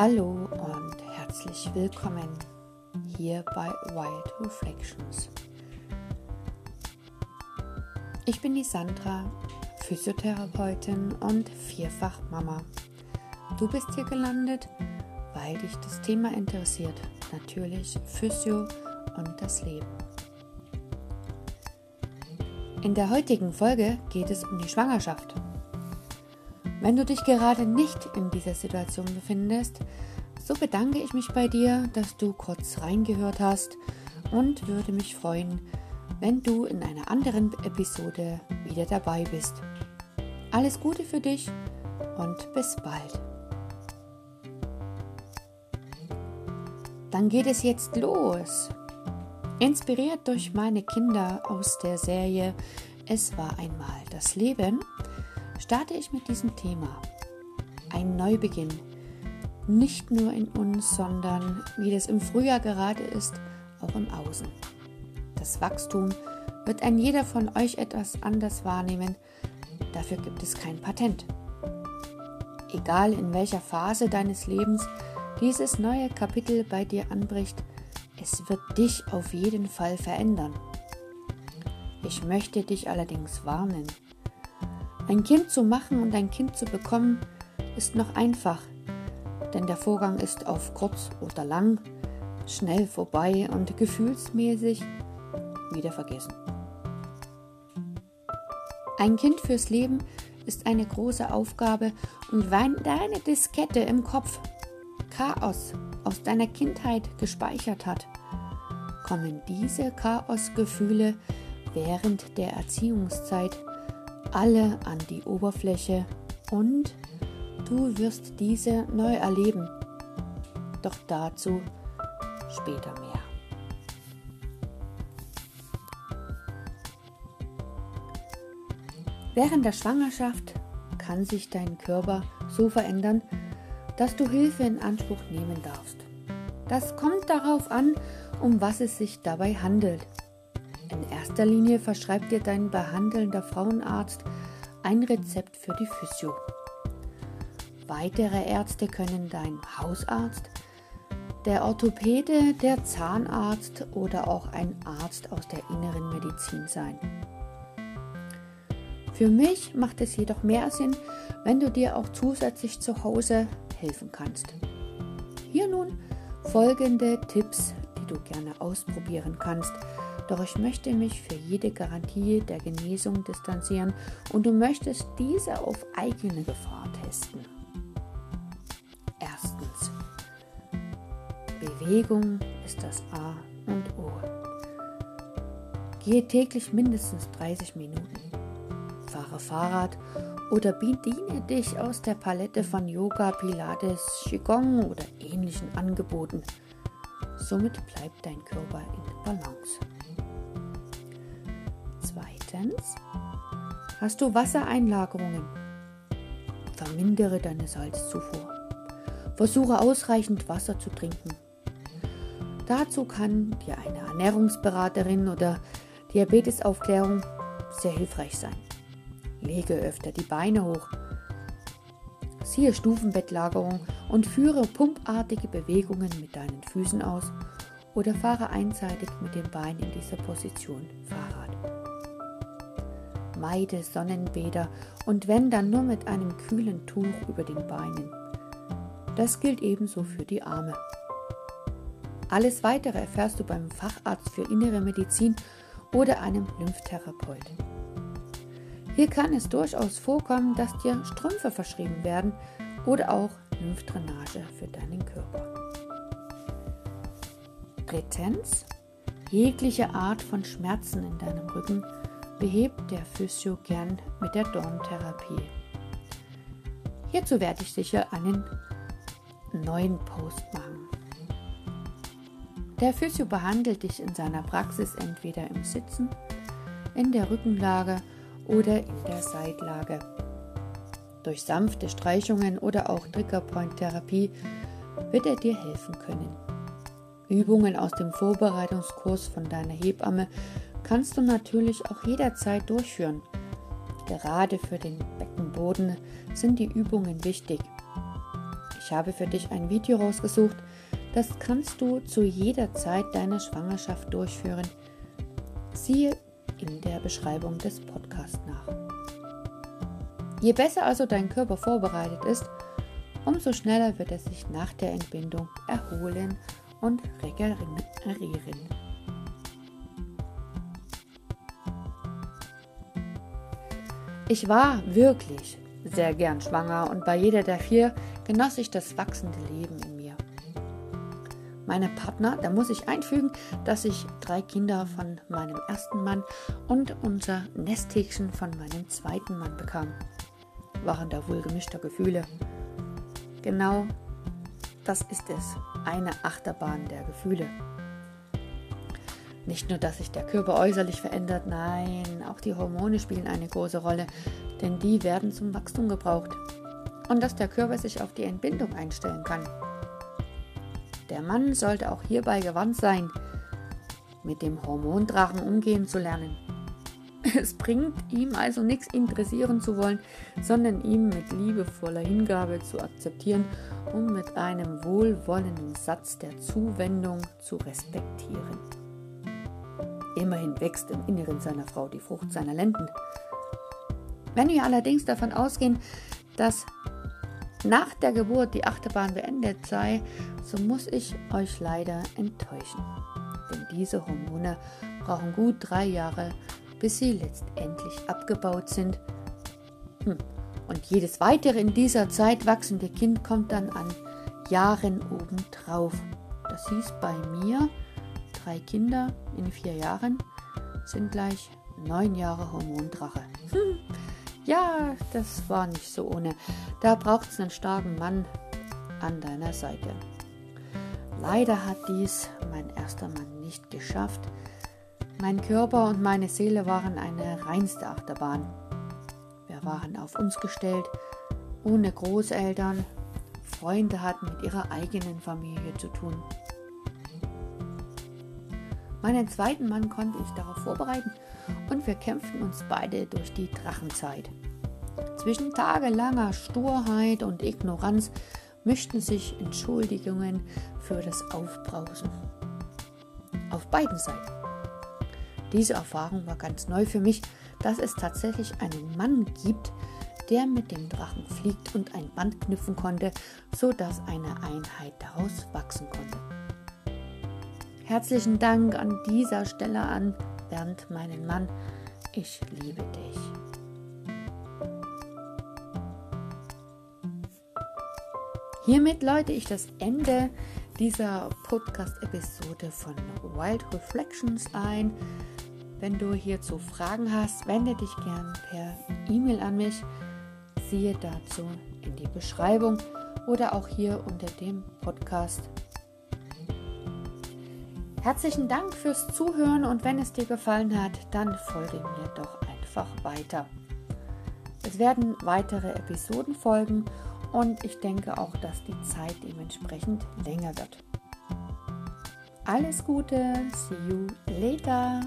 Hallo und herzlich willkommen hier bei Wild Reflections. Ich bin die Sandra, Physiotherapeutin und Vierfachmama. Du bist hier gelandet, weil dich das Thema interessiert, natürlich Physio und das Leben. In der heutigen Folge geht es um die Schwangerschaft. Wenn du dich gerade nicht in dieser Situation befindest, so bedanke ich mich bei dir, dass du kurz reingehört hast und würde mich freuen, wenn du in einer anderen Episode wieder dabei bist. Alles Gute für dich und bis bald. Dann geht es jetzt los. Inspiriert durch meine Kinder aus der Serie Es war einmal das Leben starte ich mit diesem Thema. Ein Neubeginn. Nicht nur in uns, sondern wie das im Frühjahr gerade ist, auch im Außen. Das Wachstum wird ein jeder von euch etwas anders wahrnehmen. Dafür gibt es kein Patent. Egal in welcher Phase deines Lebens dieses neue Kapitel bei dir anbricht, es wird dich auf jeden Fall verändern. Ich möchte dich allerdings warnen. Ein Kind zu machen und ein Kind zu bekommen ist noch einfach, denn der Vorgang ist auf kurz oder lang schnell vorbei und gefühlsmäßig wieder vergessen. Ein Kind fürs Leben ist eine große Aufgabe und wenn deine Diskette im Kopf Chaos aus deiner Kindheit gespeichert hat, kommen diese Chaosgefühle während der Erziehungszeit alle an die Oberfläche und du wirst diese neu erleben. Doch dazu später mehr. Während der Schwangerschaft kann sich dein Körper so verändern, dass du Hilfe in Anspruch nehmen darfst. Das kommt darauf an, um was es sich dabei handelt. In erster Linie verschreibt dir dein behandelnder Frauenarzt ein Rezept für die Physio. Weitere Ärzte können dein Hausarzt, der Orthopäde, der Zahnarzt oder auch ein Arzt aus der inneren Medizin sein. Für mich macht es jedoch mehr Sinn, wenn du dir auch zusätzlich zu Hause helfen kannst. Hier nun folgende Tipps, die du gerne ausprobieren kannst, doch ich möchte mich für jede Garantie der Genesung distanzieren und du möchtest diese auf eigene Gefahr testen. Erstens. Bewegung ist das A und O. Gehe täglich mindestens 30 Minuten. Fahre Fahrrad oder bediene dich aus der Palette von Yoga, Pilates, Qigong oder ähnlichen Angeboten. Somit bleibt dein Körper in Balance. Zweitens, hast du Wassereinlagerungen? Vermindere deine Salzzufuhr. Versuche ausreichend Wasser zu trinken. Dazu kann dir eine Ernährungsberaterin oder Diabetesaufklärung sehr hilfreich sein. Lege öfter die Beine hoch. Siehe Stufenbettlagerung und führe pumpartige Bewegungen mit deinen Füßen aus oder fahre einseitig mit den Beinen in dieser Position Fahrrad meide Sonnenbäder und wenn dann nur mit einem kühlen Tuch über den Beinen. Das gilt ebenso für die Arme. Alles weitere erfährst du beim Facharzt für innere Medizin oder einem Lymphtherapeut. Hier kann es durchaus vorkommen, dass dir Strümpfe verschrieben werden oder auch Lymphdrainage für deinen Körper. Drittens, jegliche Art von Schmerzen in deinem Rücken behebt der Physio gern mit der Dorntherapie. Hierzu werde ich sicher einen neuen Post machen. Der Physio behandelt dich in seiner Praxis entweder im Sitzen, in der Rückenlage oder in der Seitlage. Durch sanfte Streichungen oder auch Triggerpoint-Therapie wird er dir helfen können. Übungen aus dem Vorbereitungskurs von deiner Hebamme kannst du natürlich auch jederzeit durchführen. Gerade für den Beckenboden sind die Übungen wichtig. Ich habe für dich ein Video rausgesucht, das kannst du zu jeder Zeit deiner Schwangerschaft durchführen. Siehe in der Beschreibung des Podcasts nach. Je besser also dein Körper vorbereitet ist, umso schneller wird er sich nach der Entbindung erholen und regenerieren. Ich war wirklich sehr gern schwanger und bei jeder der vier genoss ich das wachsende Leben in mir. Meine Partner, da muss ich einfügen, dass ich drei Kinder von meinem ersten Mann und unser Nesthäkchen von meinem zweiten Mann bekam. Waren da wohl gemischter Gefühle. Genau das ist es, eine Achterbahn der Gefühle. Nicht nur, dass sich der Körper äußerlich verändert, nein, auch die Hormone spielen eine große Rolle, denn die werden zum Wachstum gebraucht. Und dass der Körper sich auf die Entbindung einstellen kann. Der Mann sollte auch hierbei gewandt sein, mit dem Hormondrachen umgehen zu lernen. Es bringt ihm also nichts interessieren zu wollen, sondern ihm mit liebevoller Hingabe zu akzeptieren und mit einem wohlwollenden Satz der Zuwendung zu respektieren. Immerhin wächst im Inneren seiner Frau die Frucht seiner Lenden. Wenn wir allerdings davon ausgehen, dass nach der Geburt die Achterbahn beendet sei, so muss ich euch leider enttäuschen. Denn diese Hormone brauchen gut drei Jahre, bis sie letztendlich abgebaut sind. Hm. Und jedes weitere in dieser Zeit wachsende Kind kommt dann an Jahren obendrauf. Das hieß bei mir, drei Kinder in vier Jahren sind gleich neun Jahre Hormondrache. Hm. Ja, das war nicht so ohne. Da braucht es einen starken Mann an deiner Seite. Leider hat dies mein erster Mann nicht geschafft. Mein Körper und meine Seele waren eine reinste Achterbahn. Wir waren auf uns gestellt, ohne Großeltern. Freunde hatten mit ihrer eigenen Familie zu tun. Meinen zweiten Mann konnte ich darauf vorbereiten und wir kämpften uns beide durch die Drachenzeit. Zwischen tagelanger Sturheit und Ignoranz mischten sich Entschuldigungen für das Aufbrausen. Auf beiden Seiten. Diese Erfahrung war ganz neu für mich, dass es tatsächlich einen Mann gibt, der mit dem Drachen fliegt und ein Band knüpfen konnte, sodass eine Einheit daraus wachsen konnte. Herzlichen Dank an dieser Stelle an Bernd, meinen Mann. Ich liebe dich. Hiermit läute ich das Ende dieser Podcast-Episode von Wild Reflections ein. Wenn du hierzu Fragen hast, wende dich gern per E-Mail an mich. Siehe dazu in die Beschreibung oder auch hier unter dem Podcast Herzlichen Dank fürs Zuhören und wenn es dir gefallen hat, dann folge mir doch einfach weiter. Es werden weitere Episoden folgen und ich denke auch, dass die Zeit dementsprechend länger wird. Alles Gute, see you later.